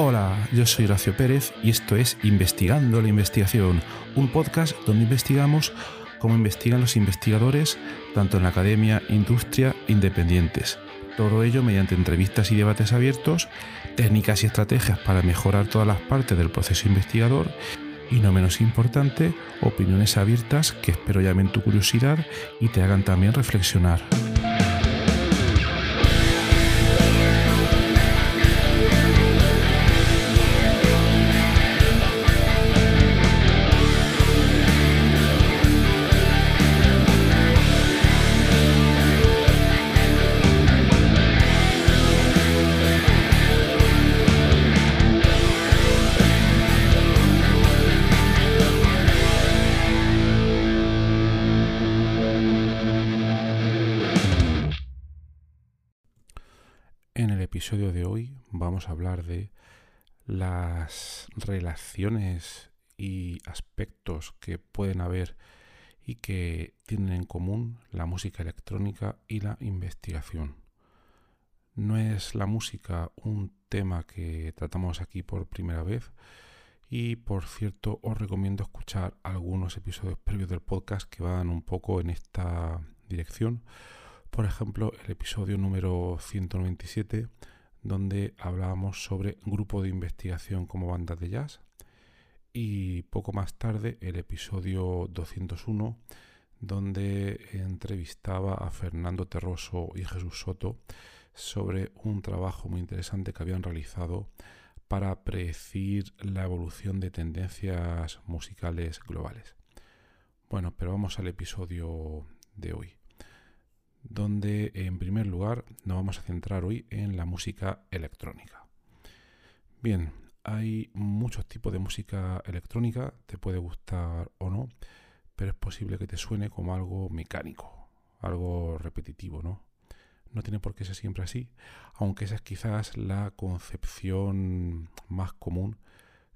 Hola, yo soy Horacio Pérez y esto es Investigando la Investigación, un podcast donde investigamos cómo investigan los investigadores tanto en la academia, industria, independientes. Todo ello mediante entrevistas y debates abiertos, técnicas y estrategias para mejorar todas las partes del proceso investigador y no menos importante, opiniones abiertas que espero llamen tu curiosidad y te hagan también reflexionar. A hablar de las relaciones y aspectos que pueden haber y que tienen en común la música electrónica y la investigación. No es la música un tema que tratamos aquí por primera vez y por cierto os recomiendo escuchar algunos episodios previos del podcast que van un poco en esta dirección por ejemplo, el episodio número 197, donde hablábamos sobre grupo de investigación como banda de jazz. Y poco más tarde, el episodio 201, donde entrevistaba a Fernando Terroso y Jesús Soto sobre un trabajo muy interesante que habían realizado para predecir la evolución de tendencias musicales globales. Bueno, pero vamos al episodio de hoy donde en primer lugar nos vamos a centrar hoy en la música electrónica. Bien, hay muchos tipos de música electrónica, te puede gustar o no, pero es posible que te suene como algo mecánico, algo repetitivo, ¿no? No tiene por qué ser siempre así, aunque esa es quizás la concepción más común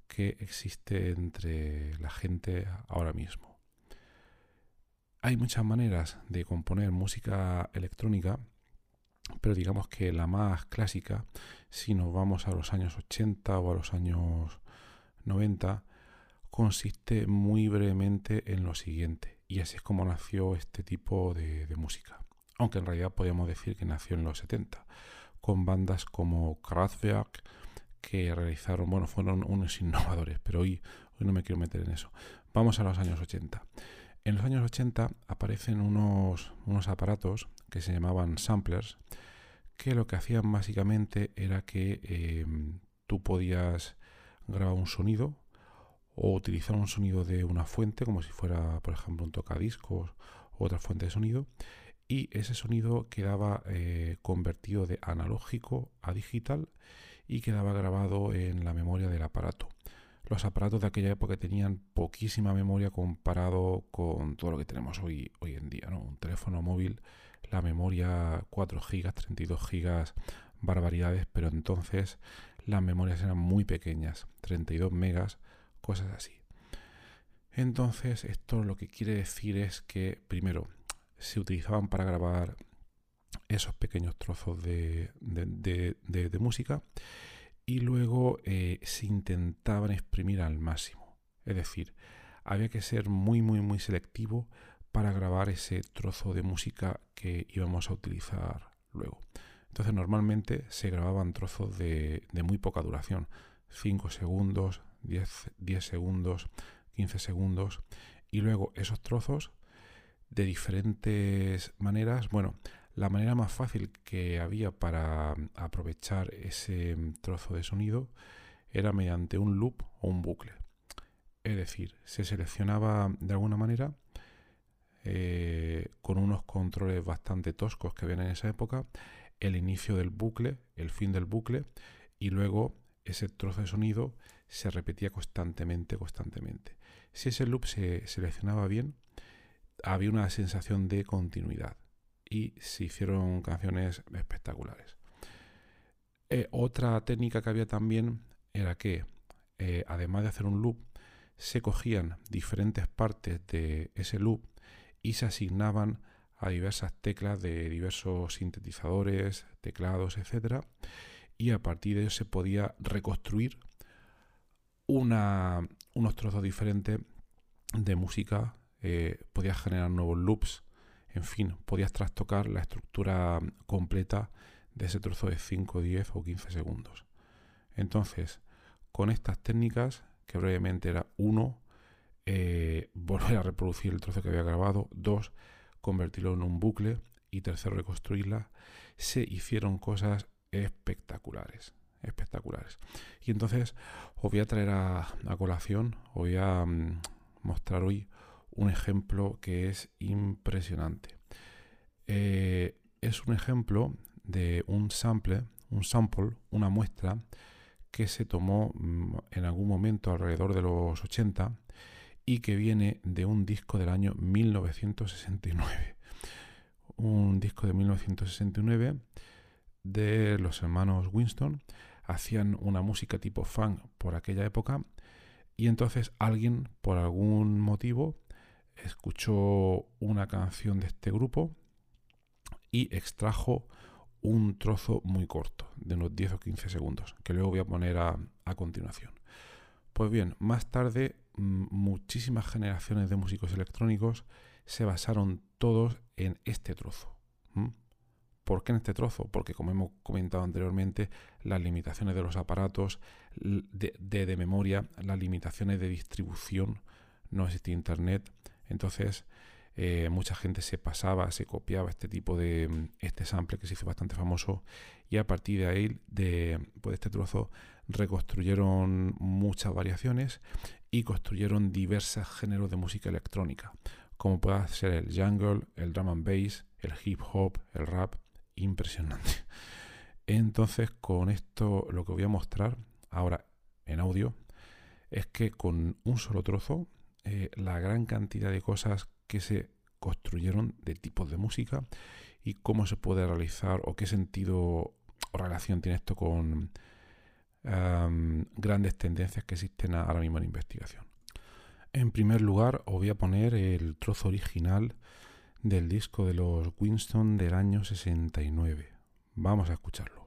que existe entre la gente ahora mismo. Hay muchas maneras de componer música electrónica, pero digamos que la más clásica, si nos vamos a los años 80 o a los años 90, consiste muy brevemente en lo siguiente. Y así es como nació este tipo de, música. Aunque en realidad podríamos decir que nació en los 70, con bandas como Kraftwerk, que realizaron, bueno, fueron unos innovadores, pero hoy, hoy no me quiero meter en eso. Vamos a los años 80. En los años 80 aparecen unos, unos aparatos que se llamaban samplers, que lo que hacían básicamente era que eh, tú podías grabar un sonido o utilizar un sonido de una fuente, como si fuera, por ejemplo, un tocadiscos u otra fuente de sonido, y ese sonido quedaba eh, convertido de analógico a digital y quedaba grabado en la memoria del aparato los aparatos de aquella época tenían poquísima memoria comparado con todo lo que tenemos hoy, hoy en día. ¿no? Un teléfono móvil, la memoria 4 GB, 32 GB, barbaridades, pero entonces las memorias eran muy pequeñas, 32 megas, cosas así. Entonces esto lo que quiere decir es que primero se utilizaban para grabar esos pequeños trozos de, de música y luego eh, se intentaban exprimir al máximo. Es decir, había que ser muy, muy, muy selectivo para grabar ese trozo de música que íbamos a utilizar luego. Entonces normalmente se grababan trozos de, muy poca duración, 5 segundos, 10, 10 segundos, 15 segundos, y luego esos trozos de diferentes maneras, bueno, la manera más fácil que había para aprovechar ese trozo de sonido era mediante un loop o un bucle. Es decir, se seleccionaba de alguna manera eh, con unos controles bastante toscos que habían en esa época el inicio del bucle, el fin del bucle y luego ese trozo de sonido se repetía constantemente, constantemente. Si ese loop se seleccionaba bien, había una sensación de continuidad y se hicieron canciones espectaculares. Eh, otra técnica que había también era que, eh, además de hacer un loop, se cogían diferentes partes de ese loop y se asignaban a diversas teclas de diversos sintetizadores, teclados, etc. y a partir de ello se podía reconstruir una, unos trozos diferentes de música, eh, podías generar nuevos loops, en fin, podías trastocar la estructura completa de ese trozo de 5, 10 o 15 segundos. Entonces, con estas técnicas, que brevemente era uno, eh, volver a reproducir el trozo que había grabado, dos, convertirlo en un bucle y tercero, reconstruirla, se hicieron cosas espectaculares, espectaculares. Y entonces os voy a traer a, colación, os voy a mm, mostrar hoy un ejemplo que es impresionante. Eh, es un ejemplo de un sample, un sample, una muestra que se tomó mm, en algún momento alrededor de los 80 y que viene de un disco del año 1969. Un disco de 1969 de los hermanos Winston. Hacían una música tipo funk por aquella época y entonces alguien, por algún motivo, escuchó una canción de este grupo y extrajo un trozo muy corto, de unos 10 o 15 segundos, que luego voy a poner a, continuación. Pues bien, más tarde mm, muchísimas generaciones de músicos electrónicos se basaron todos en este trozo. ¿Por qué en este trozo? Porque como hemos comentado anteriormente, las limitaciones de los aparatos de, de memoria, las limitaciones de distribución, no existía internet, entonces eh, mucha gente se pasaba, se copiaba este tipo de mm, este sample que se hizo bastante famoso y a partir de ahí, de pues, este trozo, reconstruyeron muchas variaciones y construyeron diversos géneros de música electrónica, como puede ser el jungle, el drum and bass, el hip hop, el rap, impresionante. Entonces, con esto lo que voy a mostrar ahora en audio es que con un solo trozo, eh, la gran cantidad de cosas que se construyeron de tipos de música y cómo se puede realizar o qué sentido o relación tiene esto con grandes tendencias que existen ahora mismo en investigación. En primer lugar, os voy a poner el trozo original del disco de los Winston del año 69. Vamos a escucharlo.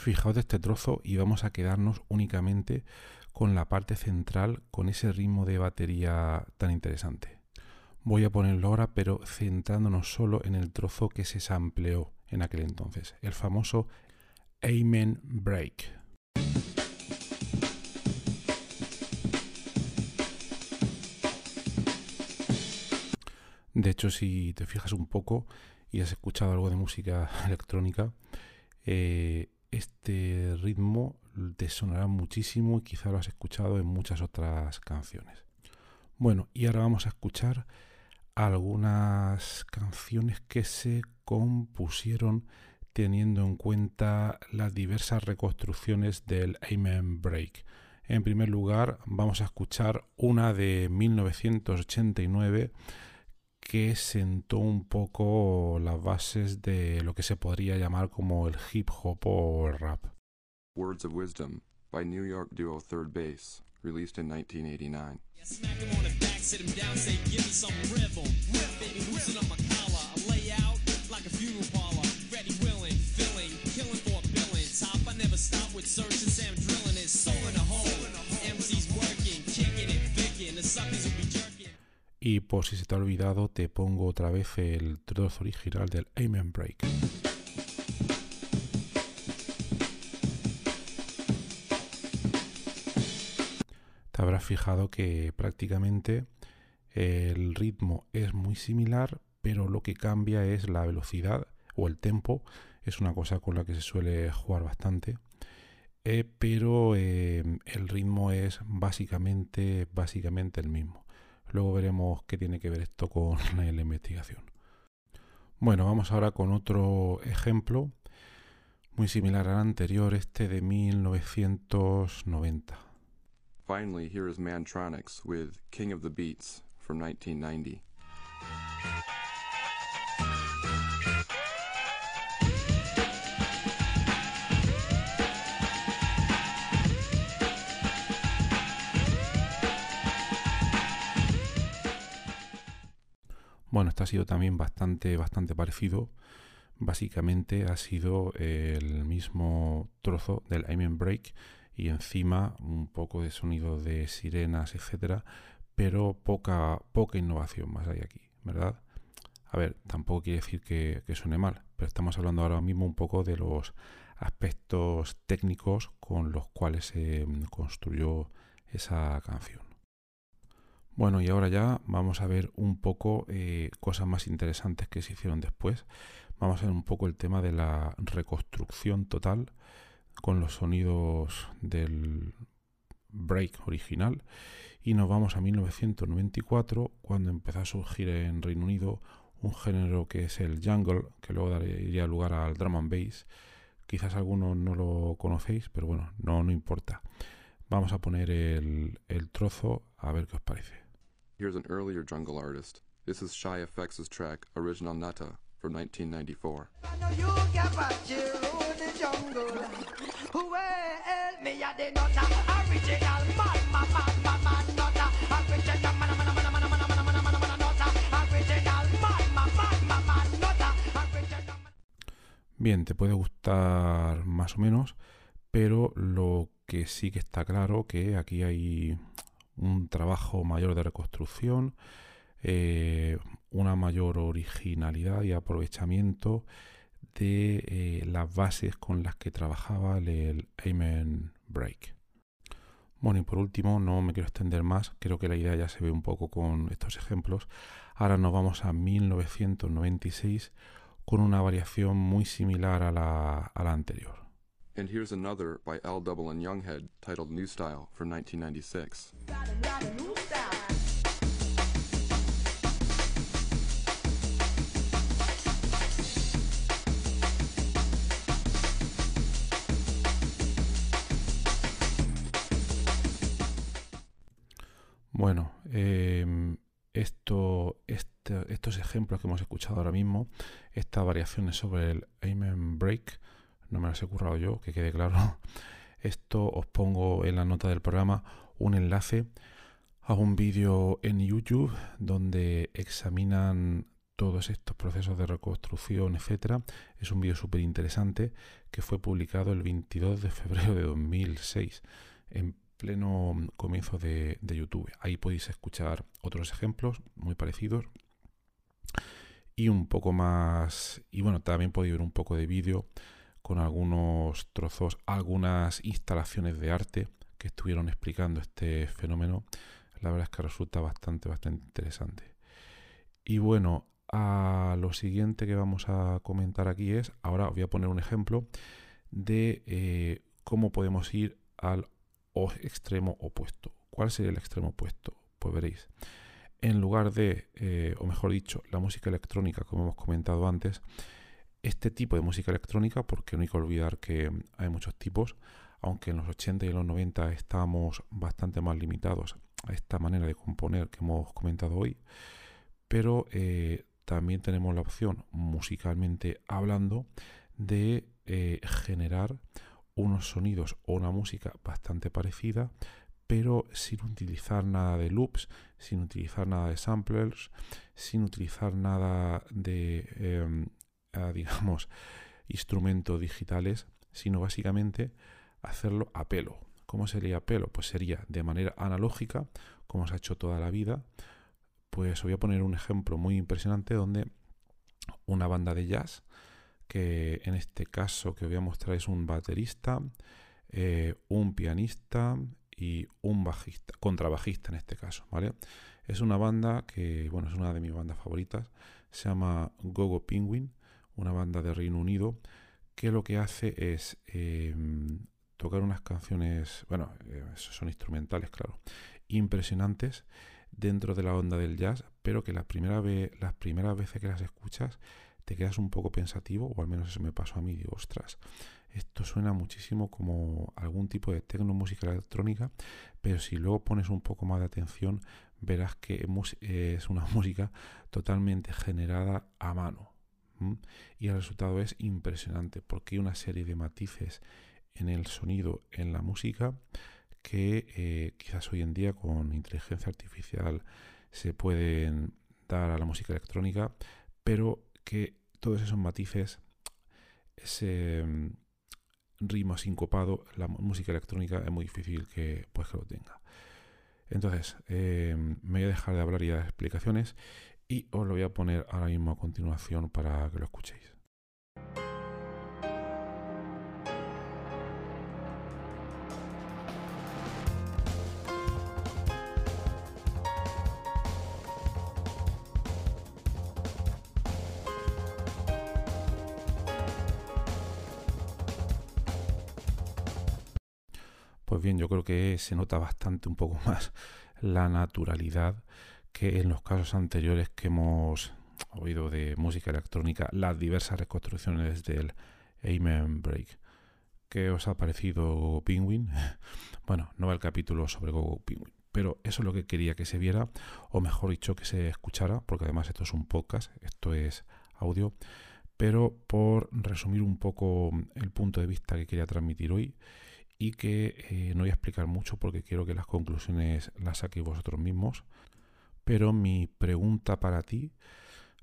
Fijaos este trozo y vamos a quedarnos únicamente con la parte central, con ese ritmo de batería tan interesante. Voy a ponerlo ahora, pero centrándonos solo en el trozo que se sampleó en aquel entonces, el famoso Amen Break. De hecho, si te fijas un poco y has escuchado algo de música electrónica, eh, este ritmo te sonará muchísimo y quizá lo has escuchado en muchas otras canciones. Bueno, y ahora vamos a escuchar algunas canciones que se compusieron teniendo en cuenta las diversas reconstrucciones del Amen Break. En primer lugar, vamos a escuchar una de 1989 que sentó un poco las bases de lo que se podría llamar como el hip hop o el rap. Words of Wisdom by New York duo Third Base, released in 1989. Stop with searching, y por si se te ha olvidado, te pongo otra vez el trozo original del Amen Break. Te habrás fijado que prácticamente el ritmo es muy similar, pero lo que cambia es la velocidad o el tempo. Es una cosa con la que se suele jugar bastante. Eh, pero eh, el ritmo es básicamente, básicamente el mismo. Luego veremos qué tiene que ver esto con la investigación. Bueno, vamos ahora con otro ejemplo muy similar al anterior, este de 1990. Finally, here is Mantronics with King of the Beats from 1990. Bueno, esto ha sido también bastante, bastante parecido. Básicamente ha sido el mismo trozo del Amen Break y encima un poco de sonido de sirenas, etcétera, pero poca, poca innovación más hay aquí, ¿verdad? A ver, tampoco quiere decir que, suene mal, pero estamos hablando ahora mismo un poco de los aspectos técnicos con los cuales se construyó esa canción. Bueno, y ahora ya vamos a ver un poco eh, cosas más interesantes que se hicieron después. Vamos a ver un poco el tema de la reconstrucción total con los sonidos del break original. Y nos vamos a 1994 cuando empezó a surgir en Reino Unido un género que es el jungle que luego daría lugar al drum and bass. Quizás algunos no lo conocéis pero bueno no, no importa vamos a poner el, el trozo a ver qué os parece Here's an earlier jungle artist. This is Shy FX's track Original Nata from 1994. Bien, te puede gustar más o menos, pero lo que sí que está claro que aquí hay un trabajo mayor de reconstrucción, eh, una mayor originalidad y aprovechamiento de eh, las bases con las que trabajaba el Amen Break. Bueno, y por último, no me quiero extender más, creo que la idea ya se ve un poco con estos ejemplos. Ahora nos vamos a 1996 con una variación muy similar a la, a la anterior. And here's another by L. Double and Younghead titled New Style from 1996. Bueno, em, esto, este, estos ejemplos que hemos escuchado ahora mismo, estas variaciones sobre el Amen Break, no me las he currado yo, que quede claro. Esto os pongo en la nota del programa un enlace a un vídeo en YouTube donde examinan todos estos procesos de reconstrucción, etcétera. Es un vídeo súper interesante que fue publicado el 22 de febrero de 2006 en pleno comienzo de, YouTube. Ahí podéis escuchar otros ejemplos muy parecidos y un poco más. Y bueno, también podéis ver un poco de vídeo con algunos trozos, algunas instalaciones de arte que estuvieron explicando este fenómeno. La verdad es que resulta bastante, bastante interesante. Y bueno, a lo siguiente que vamos a comentar aquí es, ahora os voy a poner un ejemplo de eh, cómo podemos ir al extremo opuesto. ¿Cuál sería el extremo opuesto? Pues veréis, en lugar de, eh, o mejor dicho, la música electrónica, como hemos comentado antes, este tipo de música electrónica, porque no hay que olvidar que hay muchos tipos, aunque en los 80 y en los 90 estábamos bastante más limitados a esta manera de componer que hemos comentado hoy, pero eh, también tenemos la opción, musicalmente hablando, de eh, generar unos sonidos o una música bastante parecida, pero sin utilizar nada de loops, sin utilizar nada de samplers, sin utilizar nada de, digamos, instrumentos digitales, sino básicamente hacerlo a pelo. ¿Cómo sería a pelo? Pues sería de manera analógica, como se ha hecho toda la vida. Pues os voy a poner un ejemplo muy impresionante donde una banda de jazz que en este caso que voy a mostrar es un baterista, eh, un pianista y un bajista, contrabajista en este caso, ¿vale? Es una banda que, bueno, es una de mis bandas favoritas, se llama Gogo Penguin, una banda de Reino Unido, que lo que hace es em, tocar unas canciones, bueno, eh, son instrumentales, claro, impresionantes dentro de la onda del jazz, pero que la primera vez, las primeras veces que las escuchas te quedas un poco pensativo, o al menos eso me pasó a mí, digo, ostras, esto suena muchísimo como algún tipo de tecno música electrónica, pero si luego pones un poco más de atención, verás que es una música totalmente generada a mano. Y el resultado es impresionante, porque hay una serie de matices en el sonido, en la música, que eh, quizás hoy en día con inteligencia artificial se pueden adaptar a la música electrónica, pero que todos esos matices, ese mm, ritmo sincopado, la música electrónica es muy difícil que, pues, que lo tenga. Entonces, eh, me voy a dejar de hablar y dar explicaciones y os lo voy a poner ahora mismo a continuación para que lo escuchéis. Pues bien, yo creo que se nota bastante un poco más la naturalidad que en los casos anteriores que hemos oído de música electrónica, las diversas reconstrucciones del Amen Break. ¿Qué os ha parecido Penguin? bueno, no va el capítulo sobre Gogo Penguin, pero eso es lo que quería que se viera, o mejor dicho, que se escuchara, porque además esto es un podcast, esto es audio. Pero por resumir un poco el punto de vista que quería transmitir hoy, y que eh, no voy a explicar mucho porque quiero que las conclusiones las saquéis vosotros mismos. Pero mi pregunta para ti,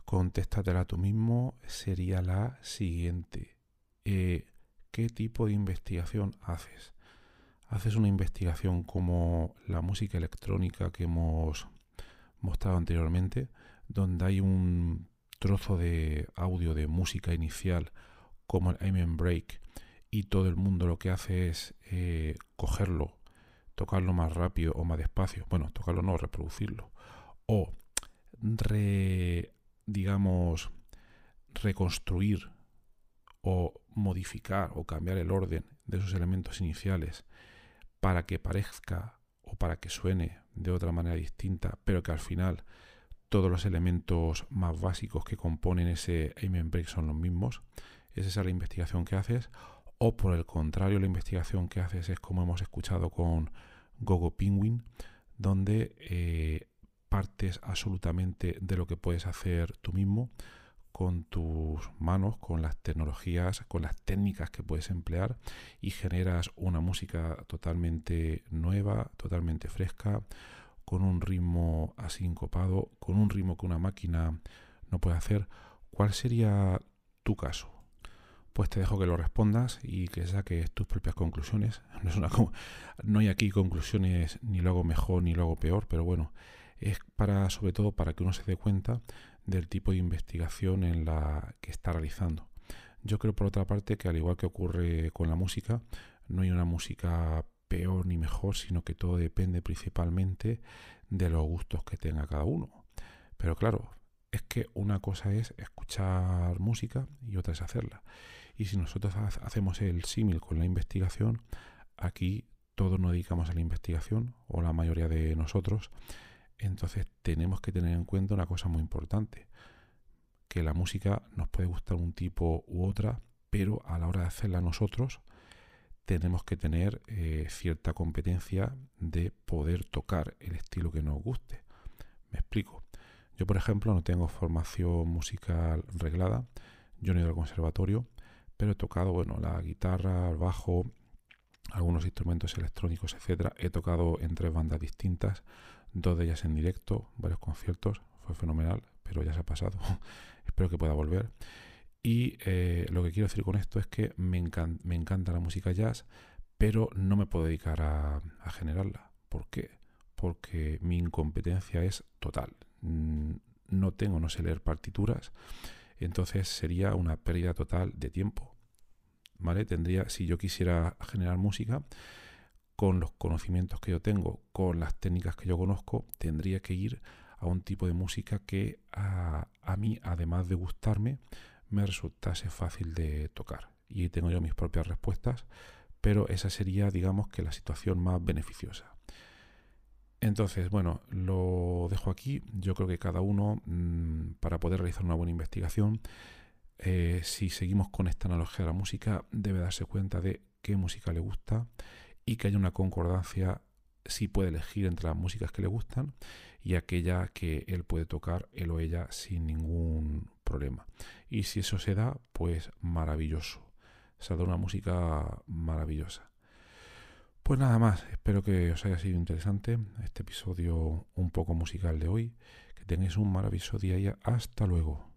contéstatela tú mismo, sería la siguiente. Eh, ¿Qué tipo de investigación haces? ¿Haces una investigación como la música electrónica que hemos mostrado anteriormente, donde hay un trozo de audio de música inicial como el Amen Break y todo el mundo lo que hace es eh, cogerlo, tocarlo más rápido o más despacio, bueno, tocarlo no, reproducirlo, o digamos, reconstruir o modificar o cambiar el orden de esos elementos iniciales para que parezca o para que suene de otra manera distinta, pero que al final todos los elementos más básicos que componen ese amen break son los mismos. Esa es la investigación que haces o por el contrario la investigación que haces es como hemos escuchado con Gogo Penguin, donde eh, partes absolutamente de lo que puedes hacer tú mismo con tus manos, con las tecnologías, con las técnicas que puedes emplear y generas una música totalmente nueva, totalmente fresca, con un ritmo asincopado, con un ritmo que una máquina no puede hacer. ¿Cuál sería tu caso? pues te dejo que lo respondas y que saques tus propias conclusiones. No, no hay aquí conclusiones ni lo hago mejor ni lo hago peor, pero bueno, es para sobre todo para que uno se dé cuenta del tipo de investigación en la que está realizando. Yo creo por otra parte que al igual que ocurre con la música, no hay una música peor ni mejor, sino que todo depende principalmente de los gustos que tenga cada uno. Pero claro, es que una cosa es escuchar música y otra es hacerla. Y si nosotros hacemos el símil con la investigación, aquí todos nos dedicamos a la investigación, o la mayoría de nosotros, entonces tenemos que tener en cuenta una cosa muy importante, que la música nos puede gustar un tipo u otra, pero a la hora de hacerla nosotros, tenemos que tener eh, cierta competencia de poder tocar el estilo que nos guste. Me explico. Yo, por ejemplo, no tengo formación musical reglada, yo no he ido al conservatorio, pero he tocado, bueno, la guitarra, el bajo, algunos instrumentos electrónicos, etcétera. He tocado en tres bandas distintas, dos de ellas en directo, varios conciertos, fue fenomenal, pero ya se ha pasado. Espero que pueda volver. Y eh, lo que quiero decir con esto es que me, me, encanta la música jazz, pero no me puedo dedicar a, a generarla. ¿Por qué? Porque mi incompetencia es total. Mm, no tengo, no sé leer partituras entonces sería una pérdida total de tiempo. ¿Vale? Tendría, si yo quisiera generar música, con los conocimientos que yo tengo, con las técnicas que yo conozco, tendría que ir a un tipo de música que a, mí, además de gustarme, me resultase fácil de tocar. Y tengo yo mis propias respuestas, pero esa sería, digamos, que la situación más beneficiosa. Entonces, bueno, lo dejo aquí. Yo creo que cada uno, mm, para poder realizar una buena investigación, eh, si seguimos con esta analogía de la música, debe darse cuenta de qué música le gusta y que haya una concordancia si puede elegir entre las músicas que le gustan y aquella que él puede tocar, él o ella, sin ningún problema. Y si eso se da, pues maravilloso. Se da una música maravillosa. Pues nada más, espero que os haya sido interesante este episodio un poco musical de hoy. Que tengáis un maravilloso día y hasta luego.